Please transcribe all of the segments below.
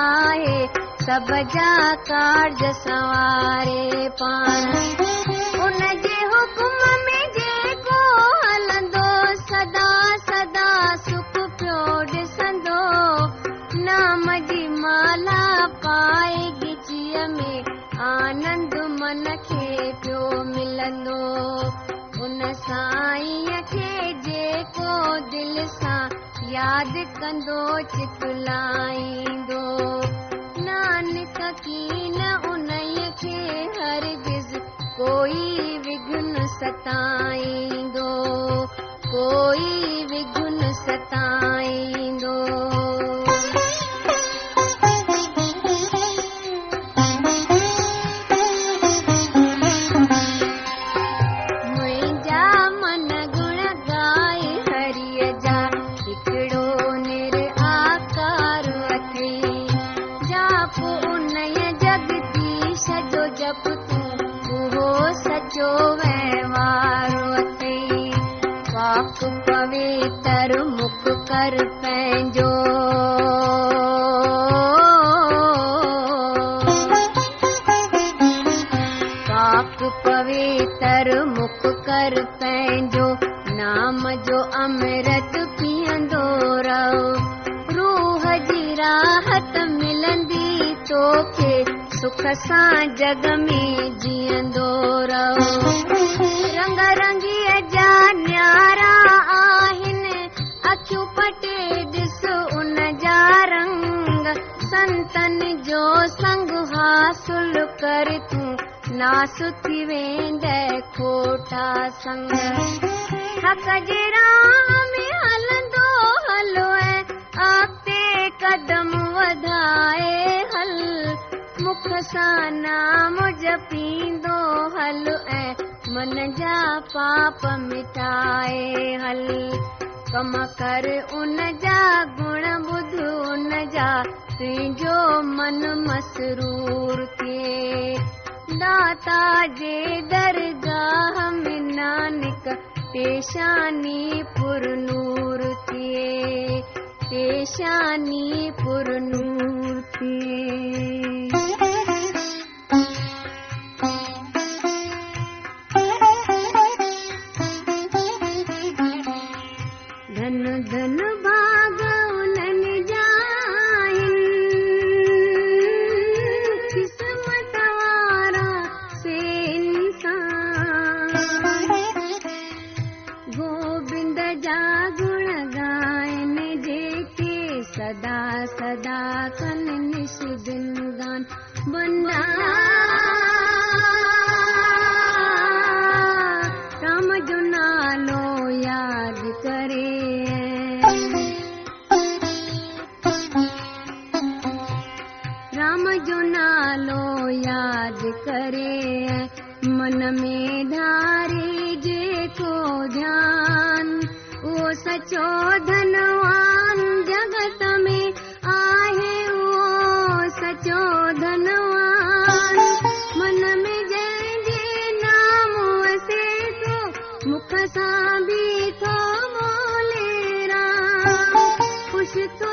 آهي سڀ جا ڪارج سواري پاڻ ان جي حڪم ۾ جيڪو هلندو سدا سدا سک پيو ڏسندو نام جي مالا پائي گچيءَ ۾ آنند من کي پيو ملندو. ان سائين کي جيڪو دل سان ياد ڪندو چتلائيندو سک سان جڳ ۾ جيئندو رهو. رنگ رنگيءَ جا نيارا آهن اکيون پٽي ڏس ان جا رنگ. سنتن جو سنگ حاصل ڪر تون ناس ٿي ويند کوٽا سنگ. حق جي راهه ۾ هلندو هلو قدم وڌائي پاپ مٽائي هل. ڪم ڪر ان جا گڻ ٻڌ ان جا تنهنجو مسرور ٿئي. داتا جي درگاهه ۾ نانڪ پيشاني پرنور ٿئي. پيشاني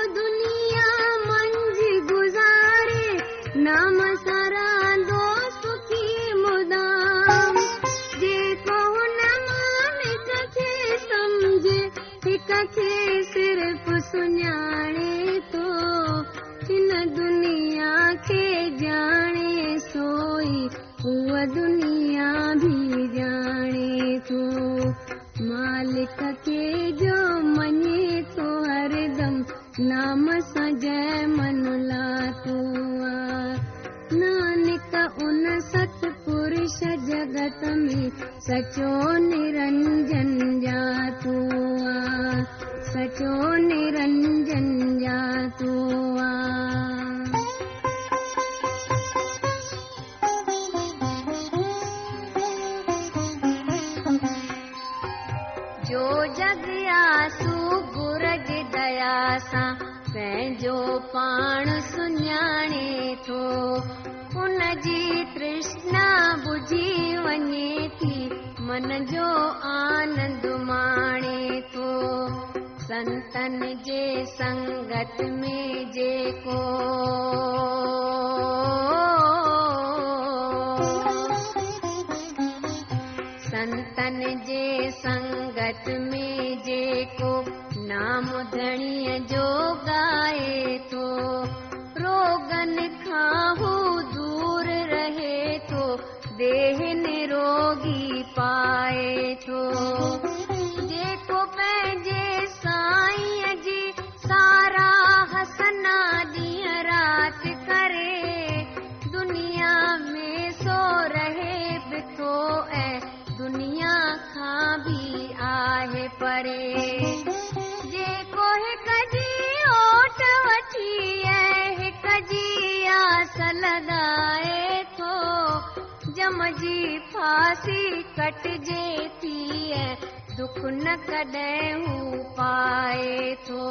todo जो जग आसू गुर दया सां। पंहिंजो पाण सुञाणे थो तृष्णा बुझी वञे थी। मन जो आनंद माणे थो संतन जे संगत में जेको جي سنگت ۾ جيڪو نام ڌڻيءَ جو ڳائي ٿو روگن کان هو دور رهي ٿو ديهه نروڳي پائي ٿو دک نه ڪڏهن هو پائي ٿو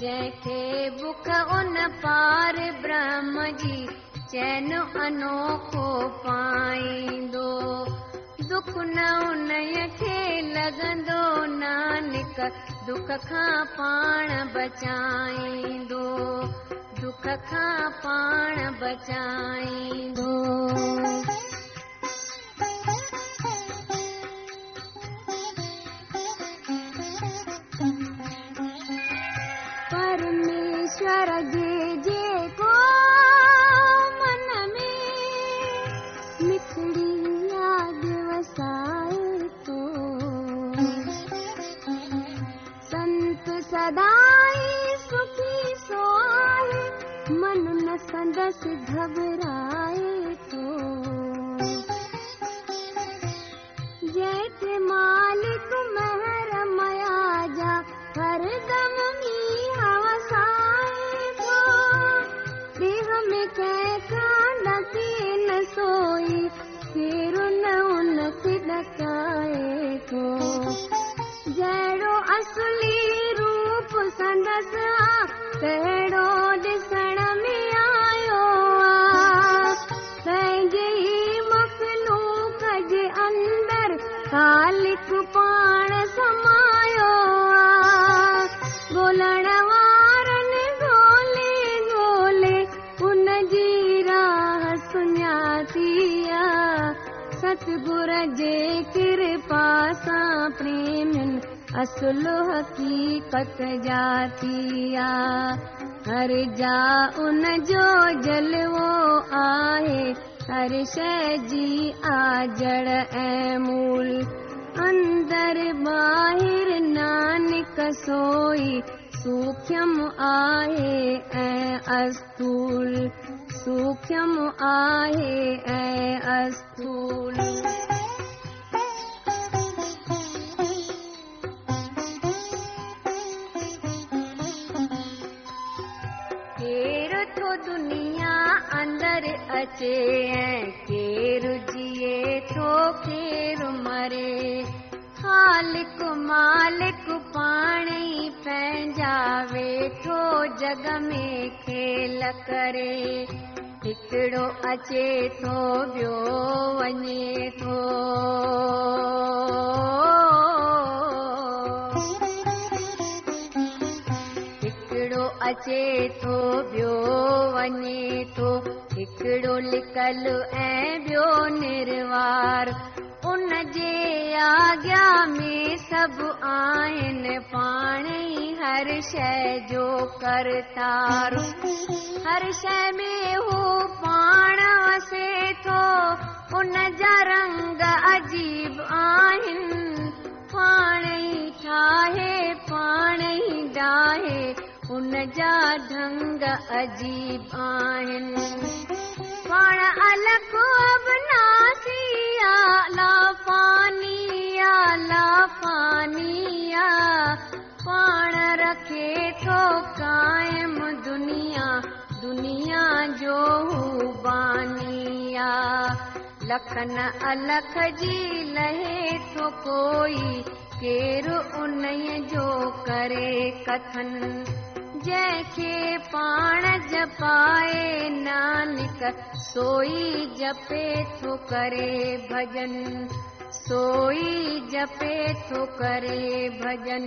جنهن کي بک ان پار برهم جي چين انوکو پائيندو. دک نه ان کي لڳندو نانڪ دک کان پاڻ بچائيندو. دک کان پاڻ بچائيندو وارن ڳولهي ڳولهي ان جي راهه سڃاتي ستگرو جي ڪرپا سان پريمن اصل حقيقت جاتي آ هر جا ان جو جلوو آهي هر شيءِ جي آجڙ ۽ مول. اندر ٻاهر نانڪ سوئي سوڪشم آهي ۽ اسٿول سوڪشم آهي ۽ اسٿول ڪير ٿو دنيا اندر اچي ۽ ڪير جئي ٿو ڪير مري مالڪ پاڻ ئي پنهنجا ويٺو جڳ ۾ کيل ڪري. هڪڙو اچي ٿو هڪڙو اچي ٿو ٻيو وڃي ٿو. هڪڙو لڪل ۽ ٻيو نروار ان جي ۾ سڀ آهن پاڻ ئي هر شيءِ جو ڪرتار. هر شيءِ ۾ هو پاڻ وسي ٿو ان جا رنگ عجيب آهن. پاڻ ئي ٺاهي پاڻ ئي ڊاهي ان جا ڍنگ عجيب آهن. پاڻ الڳ الک جي لهي ٿو ڪوئي ڪير ان جو ڪري ڪٿن. جنهن کي پاڻ جپائي نانڪ سوئي جپي ٿو ڪري ڀڄن سوئي جپي ٿو ڪري ڀڄن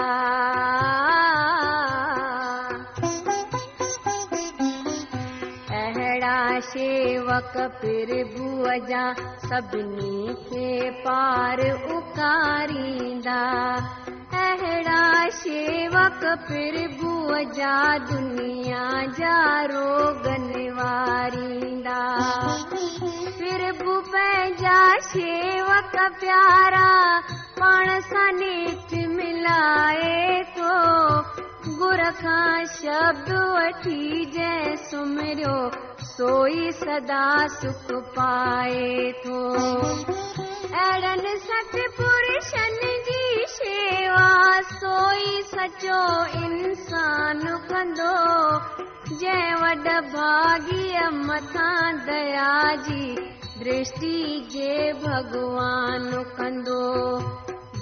सेवक पिर बुअजा सभिनी खे पार उकारींदा। अहिड़ा सेवक बुार उा दुनिया जा रोग निवारींदा फिर दु जागनवारिबु शेवक थो گر کان شبد وٺي جنهن سمريو سوئي سدا سک پائي ٿو. اهڙن ستپرشن جي شيوا سوئي سچو انسان ڪندو. جنهن وڏ ڀاڳيءَ مٿان ديا جي درشٽي جي ڀڳوان ڪندو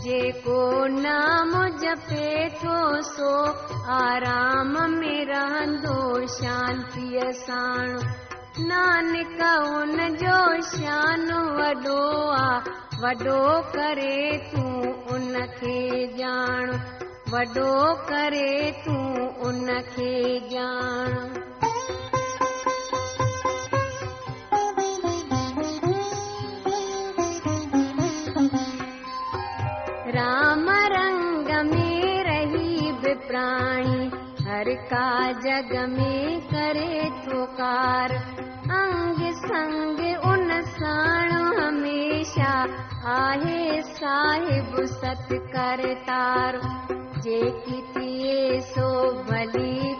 جيڪو نام جپي ٿو سو آرام ۾ رهندو شانتيءَ ساڻ. نانڪ ان جو شان وڏو آهي وڏو ڪري تون ان کي ڄاڻ. وڏو ڪري تون ان کي ڄاڻ هر ڪا جڳ ۾ ڪري ٿو ڪار انگ سنگ ان ساڻ هميشه آهي صاحب ست ڪر تار. جيڪي ٿئي سو ڀلي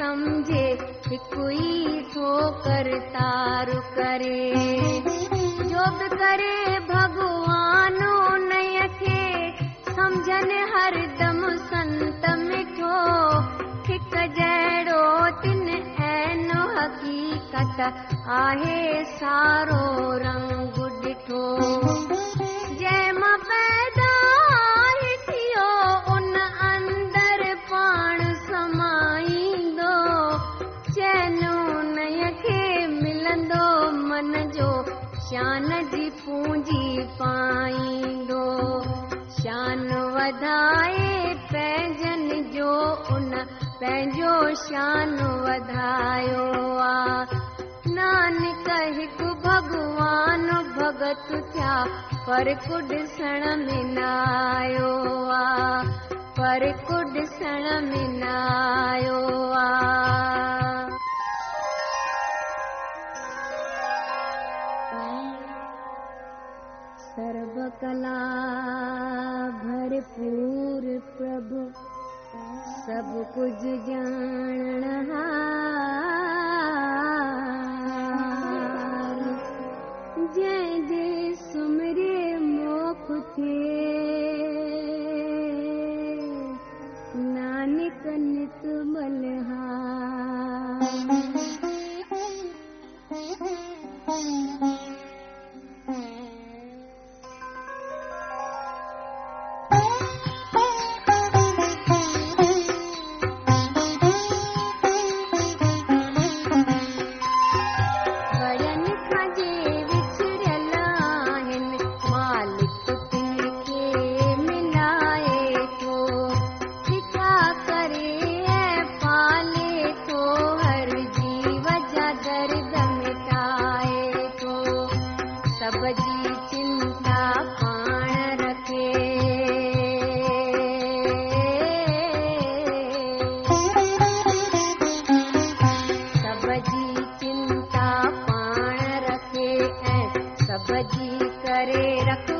سمجهي هڪ ئي ٿو ڪري. جو به ڪري ڀڳوان اني کي سمجهن هردم سنت مٺو. هڪ جهڙو تن اين حقيقت آهي سارو رنگ ڏٺو جنهن مان پيدا شان جي پونجي پائيندو. شان وڌائي پنهنجن جو ان پنهنجو شان وڌايو آ. نانڪ هڪ ڀڳوان ڀڳت ٿيا پر ڪڏسڻ ۾ نه آيو آ. پر ڪڏسڻ ۾ نه آيو آ कला भरपूर प्रभु। सब कुछ जान करे र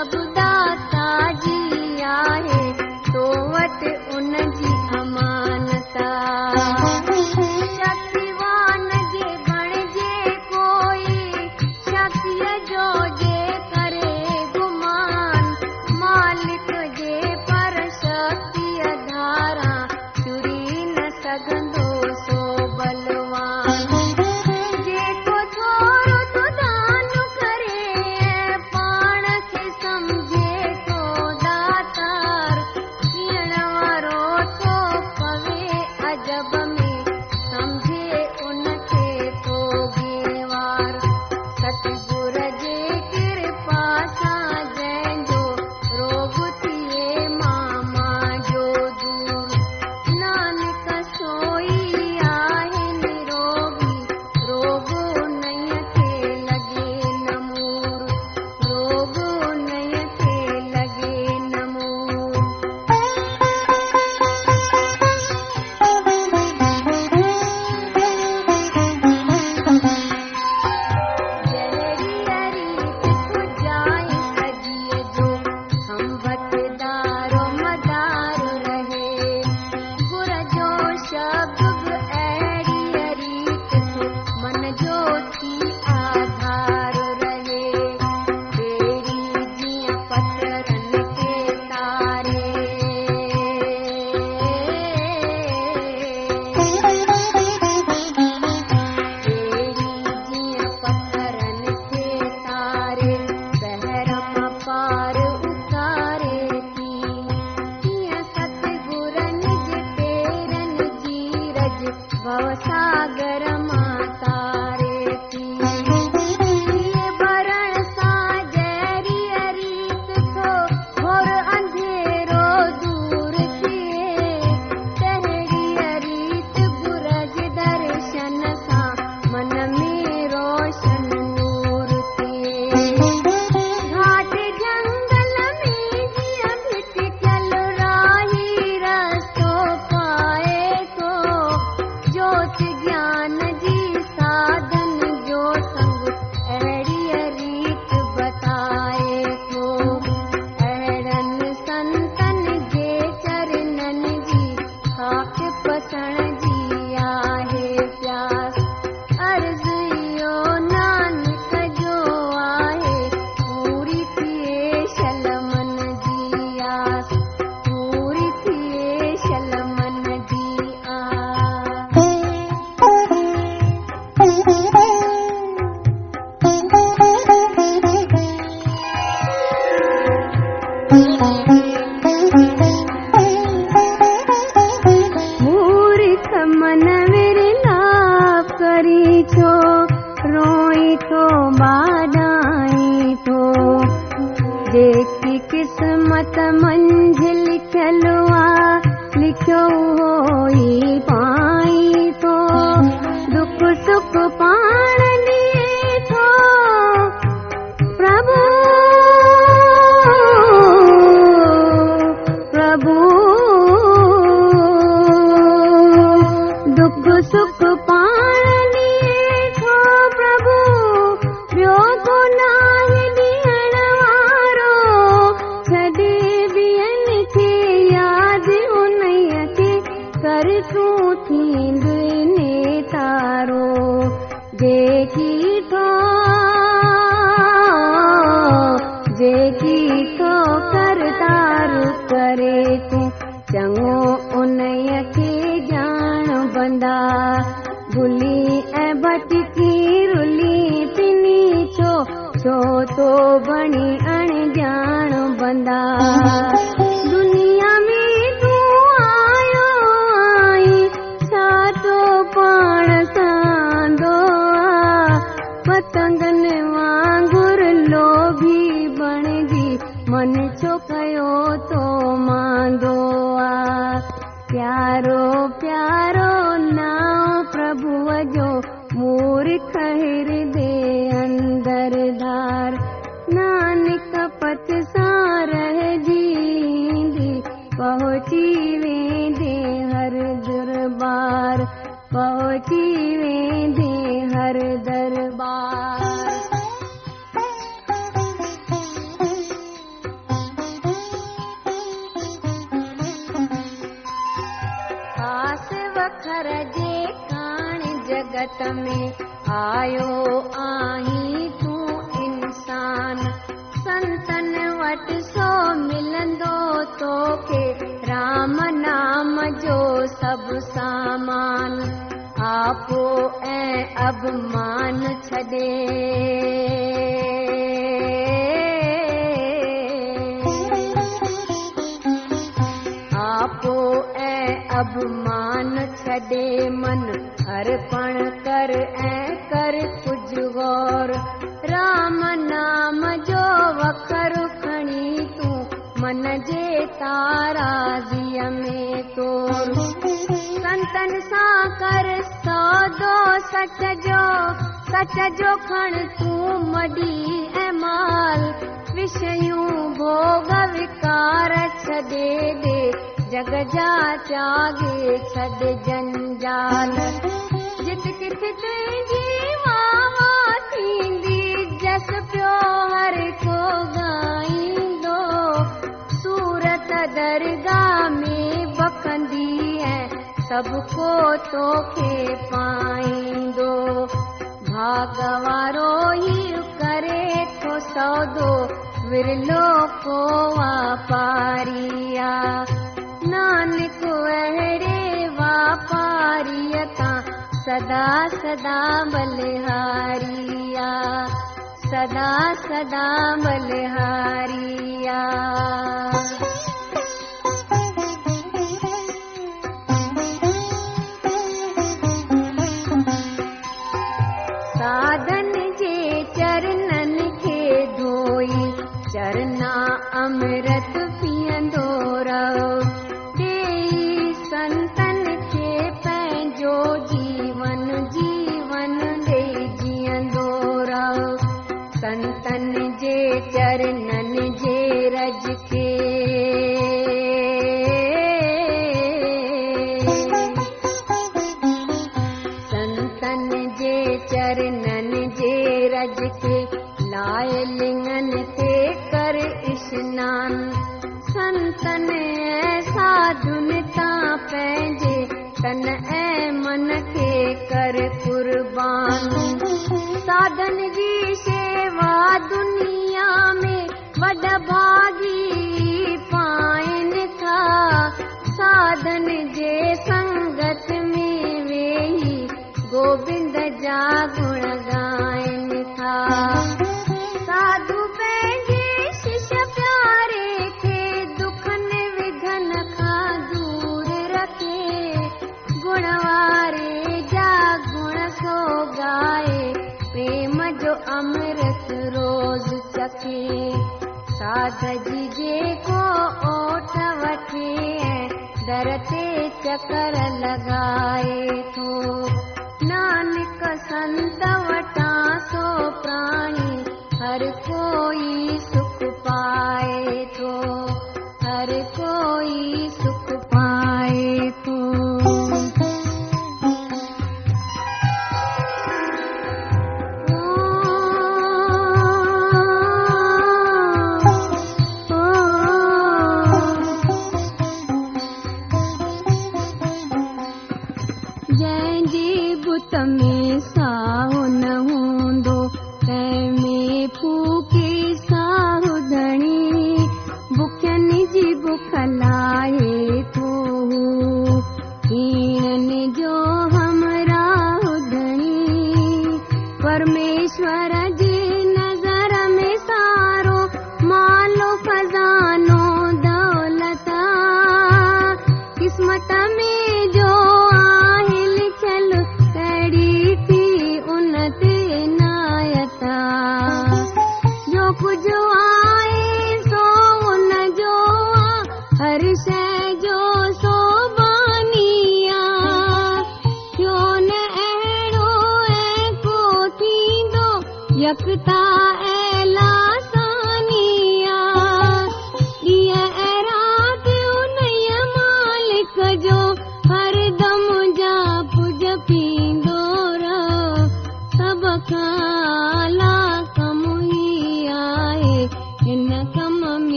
Abu भवसागर ۾ آيو آهين تون انسان. سنتن وٽ سو ملندو توکي رام نام جو سڀ سامان. آپو ۽ اڀمان ڇڏي اڀمان ڇڏي من ارپڻ ڪر ۽ ڪر ڪجهه گور. رام نام جو وکر کڻي تون من جي تارازيءَ ۾ طور. سنتن سان ڪر سودو سچ جو سچ جو کڻ تون مڊي ۽ مال. وشيون ڀوڳ وڪار ڇڏي ڏي جڳ جا تياگي ڇڏ جنجال جت ڪٿ تنهنجي واوا ٿيندي جس پيو هر ڪو ڳائيندو سورت درگاهه ۾ بڪندي ۽ سڀ ڪو توکي پائيندو. ڀاڳ وارو ئي ڪري ٿو سودو ورلو ڪو واپاريا नानक अहिड़े वापारीअ तां सदा सदा बलिहारिया सदा सदा बलिहारिया جي چرڻن جي رج کي لنگن تي ڪر سنان سنتن ۽ ساڌن تان پنهنجي تن ۽ من کي ڪر ڪربان. ساڌن جي شيوا دنيا ۾ وڏ ڀاگي پائين ٿا ساڌن جي سنگت ۾ گووند جا گڻ ڳائين ٿا. ساڌ پنهنجي ششي پياري کي دکن وگهن کان دور رکي. گڻ واري جا گڻ سو ڳائي پريم جو امرت روز چکي. ساڌ جي جيڪو اٺ وٺي در تي چڪر لڳائي ٿو नानक संत वटां सो प्राणी हर कोई सुख पाए थो हर कोई